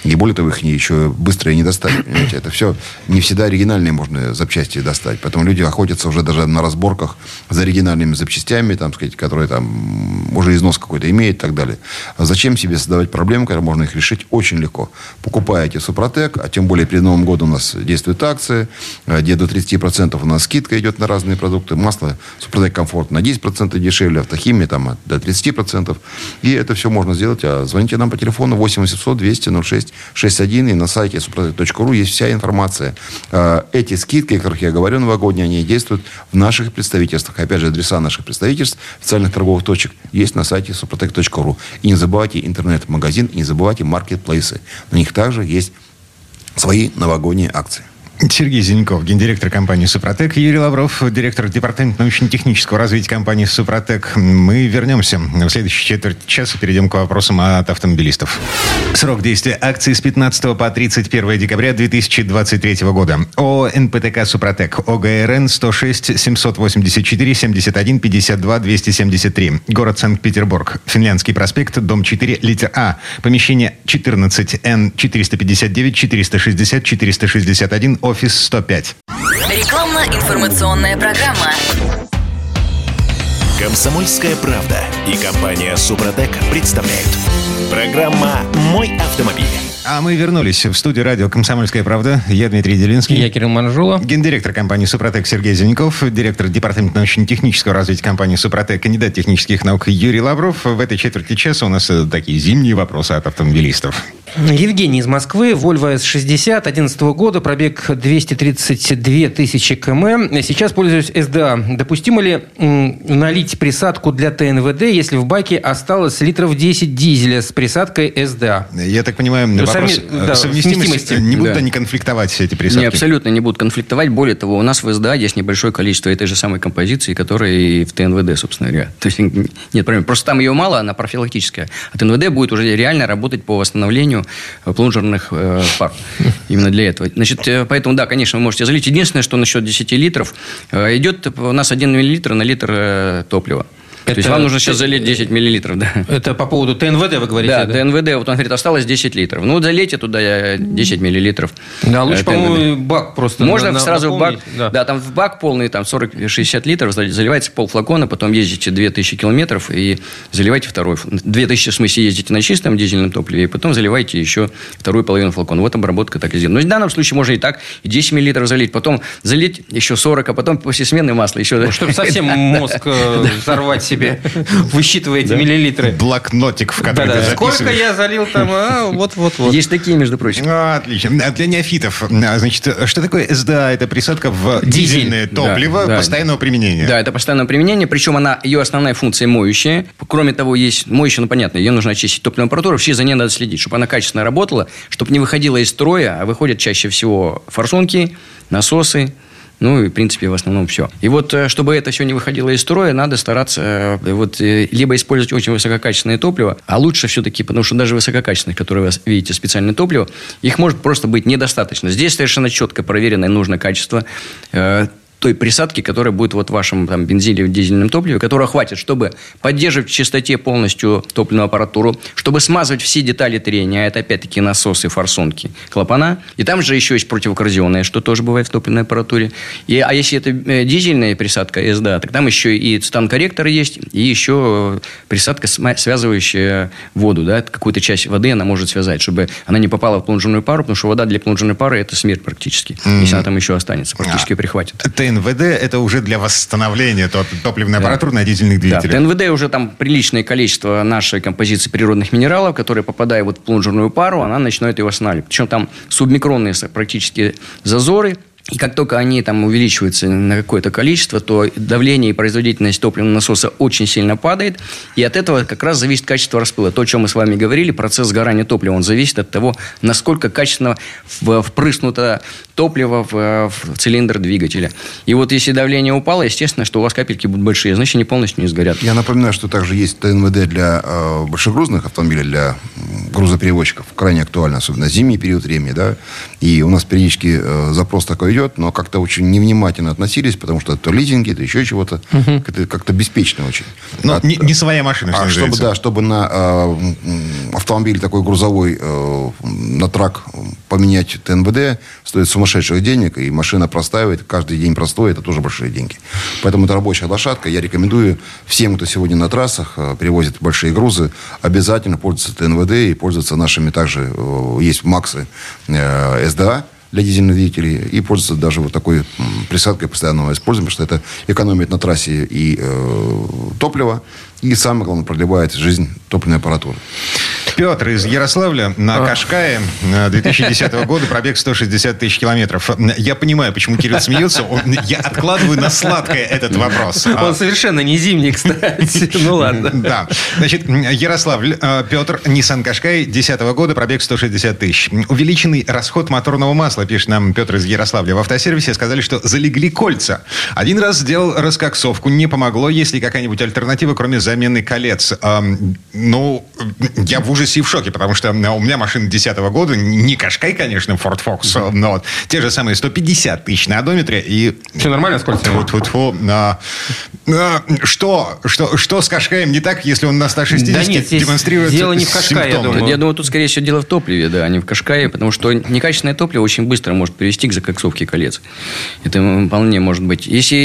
И более того, их еще быстро и не достать. Понимаете? Это все не всегда оригинальные можно запчасти достать. Поэтому люди охотятся уже даже на разборках за оригинальными запчастями, там, сказать, которые там уже износ какой-то имеют и так далее. А зачем себе создавать проблемы, когда можно их решить очень легко? Покупаете Супротек, а тем более перед Новым годом у нас действуют акции, где до 30% у нас скидка идет на разные продукты. Масло Супротек Комфорт на 10% дешевле, автохимия там до 30%. И это все можно сделать. А звоните нам по телефону 8 800 200 0661 и на сайте suprotec.ru есть вся информация. А, эти скидки, о которых я говорю, новогодние, они действуют в наших представительствах. Опять же, адреса наших представительств, официальных торговых точек есть на сайте suprotec.ru. И не забывайте интернет-магазин, и не забывайте маркетплейсы. На них также есть свои новогодние акции. Сергей Зеленков, гендиректор компании «Супротек», Юрий Лавров, директор департамента научно-технического развития компании «Супротек». Мы вернемся в следующей четверть часа, перейдем к вопросам от автомобилистов. Срок действия акции с 15 по 31 декабря 2023 года. ООО «НПТК Супротек», ОГРН 106 784 71 52 273. Город Санкт-Петербург. Финляндский проспект, дом 4, литер А. Помещение 14 Н 459 460 461 Офис 105. Рекламно-информационная программа. Комсомольская правда и компания Супротек представляют. Программа «Мой автомобиль». А мы вернулись в студию радио «Комсомольская правда». Я Дмитрий Делинский. Я Кирилл Манжула. Гендиректор компании «Супротек» Сергей Зеленков, директор департамента научно-технического развития компании «Супротек», кандидат технических наук Юрий Лавров. В этой четверти часа у нас э, такие зимние вопросы от автомобилистов. Евгений из Москвы, Volvo S60, 11 года, пробег 232 тысячи км. Сейчас пользуюсь SDA. Допустимо ли налить присадку для ТНВД, если в баке осталось литров 10 дизеля с присадкой SDA? Я так понимаю, Ну, вопрос совме- э, да, совместимости. совместимости. Не будут Да. они конфликтовать, все эти присадки? Не, абсолютно не будут конфликтовать. Более того, у нас в СДА есть небольшое количество этой же самой композиции, которая и в ТНВД, собственно говоря. То есть нет проблем. Просто там ее мало, она профилактическая. А ТНВД будет уже реально работать по восстановлению э, плунжерных э, пар. Именно для этого. Значит, э, поэтому, да, конечно, вы можете залить. Единственное, что насчет 10 литров, э, идет у нас 1 миллилитр на литр э, топлива. То есть Это- вам нужно сейчас залить 10 миллилитров, да. Это по поводу ТНВД вы говорите? Да, ТНВД, вот он говорит, осталось 10 литров. Ну, залейте туда э, 10 миллилитров. Да, лучше, э, по-моему, бак просто Можно на- сразу в бак, да. да. там в бак полный, там 40-60 литров, зали- заливается полфлакона, потом ездите 2000 километров и заливайте второй. ф- 2000, в смысле, ездите на чистом дизельном топливе, и потом заливайте еще вторую половину флакона. Вот обработка так и сделана. Но в данном случае можно и так, и 10 миллилитров залить, потом залить еще 40, а потом после смены масла еще... Ну, чтобы совсем мозг э, взорвать себе, высчитываете миллилитры. Блокнотик, в который Да-да. ты Сколько я залил там? А, вот-вот-вот. Есть такие, между прочим. Ну, Отлично. А Для неофитов, а, значит, что такое СДА? Это присадка в Дизель. дизельное топливо постоянного применения. Да, это постоянное применение, причем она, ее основная функция моющая. Кроме того, есть моющая, ну понятно, ее нужно очистить топливную аппаратуру, вообще за ней надо следить, чтобы она качественно работала, чтобы не выходила из строя, а выходят чаще всего форсунки, насосы, ну, и, в принципе, в основном все. И вот, э, чтобы это все не выходило из строя, надо стараться э, вот, э, либо использовать очень высококачественное топливо, а лучше все-таки, потому что даже высококачественных, которые вы видите, специальное топливо, их может просто быть недостаточно. Здесь совершенно четко проверенное нужно качество той присадки, которая будет вот в вашем там, бензине, дизельном топливе, которая хватит, чтобы поддерживать в чистоте полностью топливную аппаратуру, чтобы смазывать все детали трения, а это опять-таки насосы, форсунки, клапана. И там же еще есть противокоррозионное, что тоже бывает в топливной аппаратуре. И, а если это э, дизельная присадка СДА, так там еще и цитан-корректор есть, и еще присадка, связывающая воду, да, какую-то часть воды она может связать, чтобы она не попала в плунжерную пару, потому что вода для плунжерной пары – это смерть практически, если она там еще останется, практически прихватит. ТНВД это уже для восстановления топ- топливной аппаратуры на дизельных Да, двигателях. ТНВД уже там приличное количество нашей композиции природных минералов, которые, попадая вот в плунжерную пару, она начинает ее восстанавливать. Причем там субмикронные практически зазоры, и как только они там увеличиваются на какое-то количество, то давление и производительность топливного насоса очень сильно падает. И от этого как раз зависит качество распыла. То, о чем мы с вами говорили, процесс сгорания топлива, он зависит от того, насколько качественно впрыснуто топливо в, в цилиндр двигателя. И вот если давление упало, естественно, что у вас капельки будут большие, значит, они полностью не сгорят. Я напоминаю, что также есть ТНВД для э, большегрузных автомобилей, для грузоперевозчиков. Крайне актуально, особенно зимний период времени. Да? И у нас периодически э, запрос такой идет, но как-то очень невнимательно относились, потому что то лизинги, то еще чего-то. Как-то, как-то беспечно очень. Ну, А- не, не своя машина, что а чтобы, да, чтобы на э, автомобиль такой грузовой э, на трак поменять ТНВД стоит сумасшедших денег, и машина простаивает, каждый день простой, это тоже большие деньги. Поэтому это рабочая лошадка. Я рекомендую всем, кто сегодня на трассах э, перевозит большие грузы, обязательно пользоваться ТНВД и пользоваться нашими также, э, есть Максы э, СДА, для дизельных двигателей и пользоваться даже вот такой присадкой постоянного использования, потому что это экономит на трассе и э, топливо, и самое главное, продлевает жизнь топливной аппаратуры. Петр из Ярославля на Кашкае э, 2010 года, пробег 160 тысяч километров. Я понимаю, почему Кирилл смеется. Он- Я откладываю на сладкое этот вопрос. А, Он совершенно не зимний, кстати. Ну ладно. Да. Значит, Ярославль, э, Петр, Nissan Кашкай 2010 года, пробег 160 тысяч. Увеличенный расход моторного масла, пишет нам Петр из Ярославля. В автосервисе сказали, что залегли кольца. Один раз сделал раскоксовку, не помогло. Есть ли какая-нибудь альтернатива, кроме замены колец? Ну, я в ужасе и в шоке, потому что у меня машина 10 года, не Кашкай, конечно, Ford Focus, но вот те же самые 150 тысяч на одометре и... Все нормально с кольцами? Тьфу, тьфу, а, а, что, что, что с Кашкаем не так, если он на 160 Да нет, демонстрирует дело не в Кашкае, я думаю. Я думаю, тут, скорее всего, дело в топливе, да, а не в Кашкае, потому что некачественное топливо очень быстро может привести к закоксовке колец. Это вполне может быть. Если...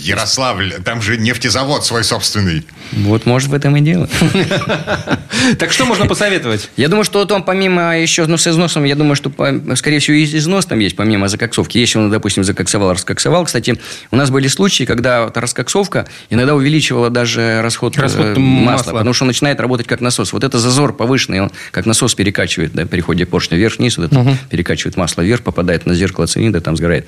Ярославль, там же нефтезавод свой собственный. Вот, может, в этом и дело. Так что можно посоветовать? Я думаю, что там помимо еще, ну, с износом, я думаю, что, скорее всего, и износ там есть, помимо закоксовки. Если он, допустим, закоксовал, раскоксовал. Кстати, у нас были случаи, когда раскоксовка иногда увеличивала даже расход, Расход э, масла. масла, потому что он начинает работать как насос. Вот это зазор повышенный, он как насос перекачивает, да, при ходе поршня вверх-вниз, вот это перекачивает масло вверх, попадает на зеркало цилиндра, там сгорает.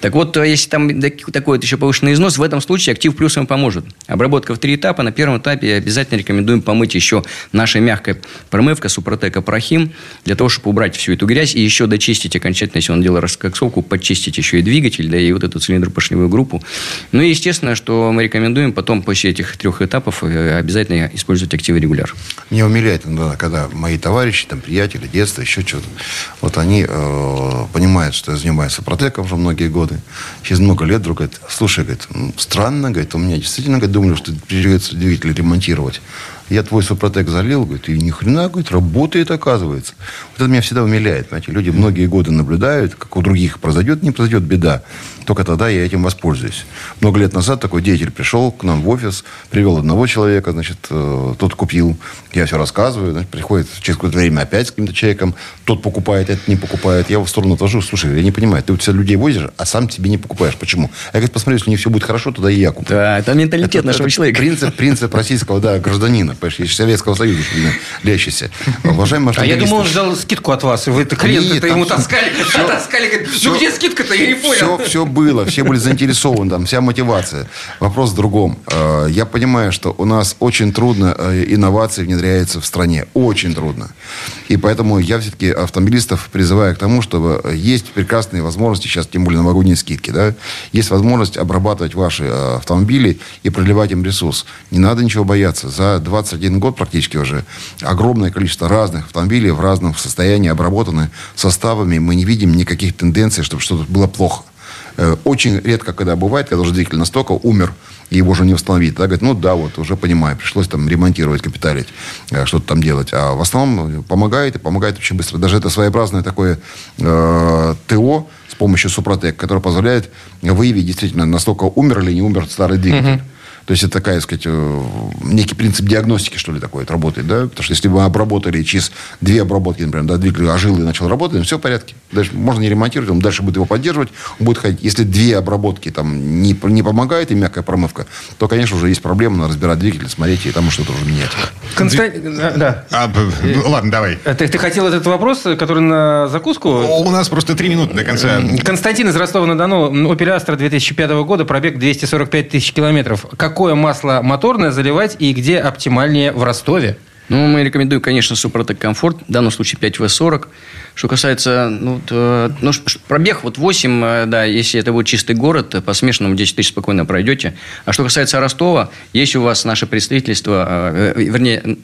Так вот, э, если там так- такой вот еще повышенный износ, в этом случае актив плюс ему поможет. Обработка в три этапа. На первом этапе обязательно рекомендуем помыть еще нашей мягкой промывка Супротека Прохим, для того, чтобы убрать всю эту грязь и еще дочистить окончательно, если он делал раскоксовку, почистить еще и двигатель, да, и вот эту цилиндропоршневую группу. Ну и естественно, что мы рекомендуем потом после этих трех этапов э, обязательно использовать активы регуляр. Меня умиляет когда мои товарищи, там, приятели, детства, еще что-то, вот они э, понимают, что я занимаюсь сопротеком уже многие годы. Через много лет вдруг говорит, слушай, говорит, «м, странно, говорит, у меня действительно, говорит, думали, что придется двигатель ремонтировать. Я твой супротек залил, говорит, и ни хрена, говорит, работает, оказывается. Вот это меня всегда умиляет, понимаете. Люди многие годы наблюдают, как у других произойдет, не произойдет беда. Только тогда я этим воспользуюсь. Много лет назад такой деятель пришел к нам в офис, привел одного человека, значит, э, тот купил, я все рассказываю, значит, приходит через какое-то время опять с каким-то человеком, тот покупает, этот не покупает. Я его в сторону отвожу, слушай, я не понимаю, ты вот все людей возишь, а сам себе не покупаешь. Почему? Я говорю, посмотри, если у них все будет хорошо, тогда и я куплю. Да, это менталитет нашего человека. Принцип, принцип российского да, гражданина, понимаешь, из Советского Союза, лящийся. Уважаемые А я думал, он ждал скидку от вас. и Вы это клиента Нет, ему таскали. таскали. говорит, Ну где скидка-то? Я не понял. Все, все было, все были заинтересованы, там, вся мотивация. Вопрос в другом. Э, Я понимаю, что у нас очень трудно э, инновации внедряются в стране. Очень трудно. И поэтому я все-таки автомобилистов призываю к тому, чтобы э, есть прекрасные возможности, сейчас тем более новогодние скидки, да, есть возможность обрабатывать ваши автомобили и проливать им ресурс. Не надо ничего бояться. За 21 год практически уже огромное количество разных автомобилей в разном состоянии обработаны составами. Мы не видим никаких тенденций, чтобы что-то было плохо. Э, Очень редко, когда бывает, когда уже двигатель настолько умер, и его уже не восстановить. Тогда говорит, ну да, вот, уже понимаю, пришлось там ремонтировать, капиталить, э, что-то там делать. А в основном помогает, и помогает очень быстро. Даже это своеобразное такое э, ТО с помощью Супротек, которое позволяет выявить действительно, настолько умер или не умер старый двигатель. То есть это такая, так сказать, э, некий принцип диагностики, что ли, такой вот работает, да? Потому что если вы обработали через две обработки, например, да, двигатель ожил и начал работать, все в порядке. Дальше можно не ремонтировать, он дальше будет его поддерживать, он будет ходить. Если две обработки там не, не помогает и мягкая промывка, то, конечно, уже есть проблема, надо разбирать двигатель, смотреть и там что-то уже менять. Константин, да. А, б- ну, ладно, давай. А Ты, ты хотел этот вопрос, который на закуску? У нас просто три минуты до конца. Константин из Ростова-на-Дону, Opel Astra 2005 года, пробег 245 тысяч километров. Какое масло моторное заливать и где оптимальнее в Ростове? Ну, мы рекомендуем, конечно, Супротек Комфорт, в данном случае 5В40. Что касается, ну, вот, э, ну, пробег вот 8, э, да, если это будет чистый город, э, по смешанному 10 тысяч спокойно пройдете. А что касается Ростова, есть у вас наше представительство, э, вернее,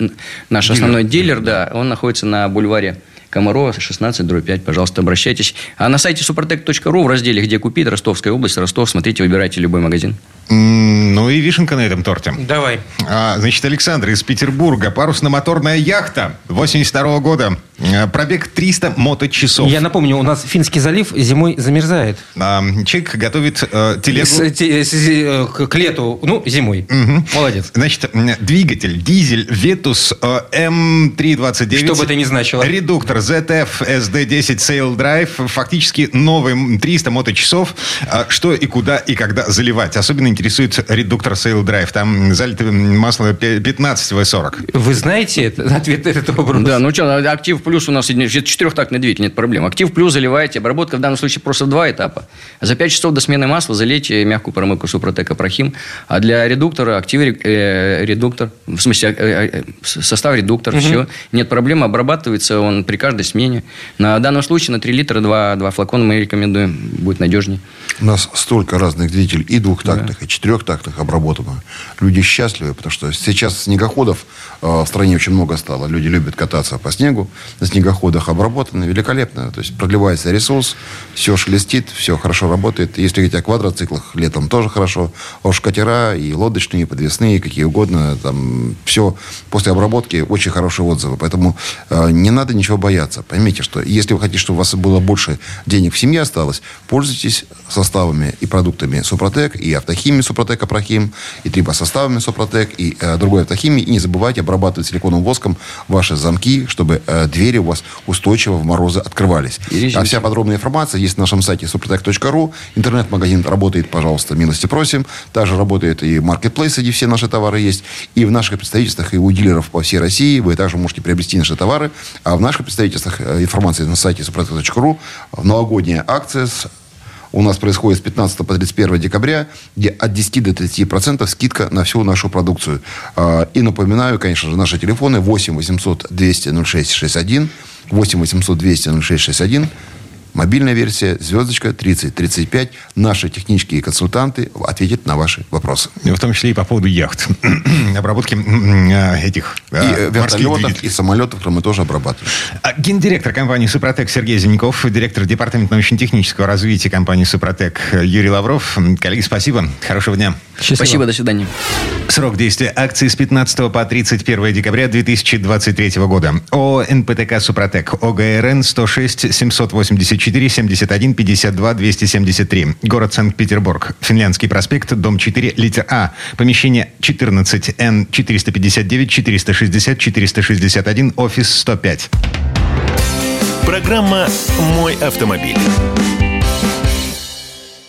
наш основной дилер, да, он находится на бульваре Комарова, 16, дробь 5, пожалуйста, обращайтесь. А на сайте супротек.ру в разделе «Где купить?» Ростовская область, Ростов, смотрите, выбирайте любой магазин. Ну и вишенка на этом торте. Давай. А, значит, Александр из Петербурга. Парусно-моторная яхта 82 года. А, Пробег 300 моточасов. Я напомню, у нас Финский залив зимой замерзает. А, Человек готовит э, телегу. С- те- с- э, к к лету, ну, зимой. Молодец. Значит, двигатель, дизель, Vetus э, М329. Что бы это ни значило. Редуктор ZF SD10 Sail Drive. Фактически новый м, 300 моточасов. А, Что и куда и когда заливать. Особенно интересует редуктор Sail Drive. Там залито масло пе- 15 В40. Вы знаете это- ответ на этот вопрос? Да, ну что, актив плюс плюс у нас четырехтактный двигатель, нет проблем. Актив плюс заливаете, обработка в данном случае просто в два этапа. За 5 часов до смены масла залейте мягкую промывку Супротека Прохим. А для редуктора актив э, редуктор, в смысле э, э, состав редуктор, угу. все. Нет проблем, обрабатывается он при каждой смене. На данном случае на 3 литра два, два флакона мы рекомендуем, будет надежнее. У нас столько разных двигателей, и двухтактных, да. и четырехтактных обработано. Люди счастливы, потому что сейчас снегоходов э, в стране очень много стало. Люди любят кататься по снегу. На снегоходах обработаны великолепно. То есть продлевается ресурс, все шелестит, все хорошо работает. Если говорить о квадроциклах, летом тоже хорошо. А уж катера и лодочные, и подвесные, какие угодно. Там все после обработки очень хорошие отзывы. Поэтому э, не надо ничего бояться. Поймите, что если вы хотите, чтобы у вас было больше денег в семье осталось, пользуйтесь составами и продуктами Супротек, и автохимией Супротек Апрохим, и трибосоставами Супротек, и э, другой автохимии. И не забывайте обрабатывать силиконовым воском ваши замки, чтобы э, двери у вас устойчиво в морозы открывались. А вся подробная информация есть на нашем сайте suprotec.ru. Интернет-магазин работает, пожалуйста, милости просим. Также работает и маркетплейс, где все наши товары есть. И в наших представительствах, и у дилеров по всей России вы также можете приобрести наши товары. А в наших представительствах э, информация на сайте suprotec.ru. Новогодняя акция с у нас происходит с 15 по 31 декабря, где от 10 до 30 процентов скидка на всю нашу продукцию. А, и напоминаю, конечно же, наши телефоны 8 800 200 0661, 8 800 200 0661, Мобильная версия звездочка 3035. Наши технические консультанты ответят на ваши вопросы. В том числе и по поводу яхт. Обработки а, этих И а, вертолетов, и самолетов, которые мы тоже обрабатываем. А, гендиректор компании «Супротек» Сергей Зиняков, директор департамента научно-технического развития компании «Супротек» Юрий Лавров. Коллеги, спасибо. Хорошего дня. Счастливо. Спасибо, до свидания. Срок действия акции с 15 по 31 декабря 2023 года. ООО «НПТК Супротек», ОГРН 106 784 4 71 52 273. Город Санкт-Петербург. Финляндский проспект, дом 4, литер А. Помещение 14, Н 459 460 461, офис 105. Программа «Мой автомобиль».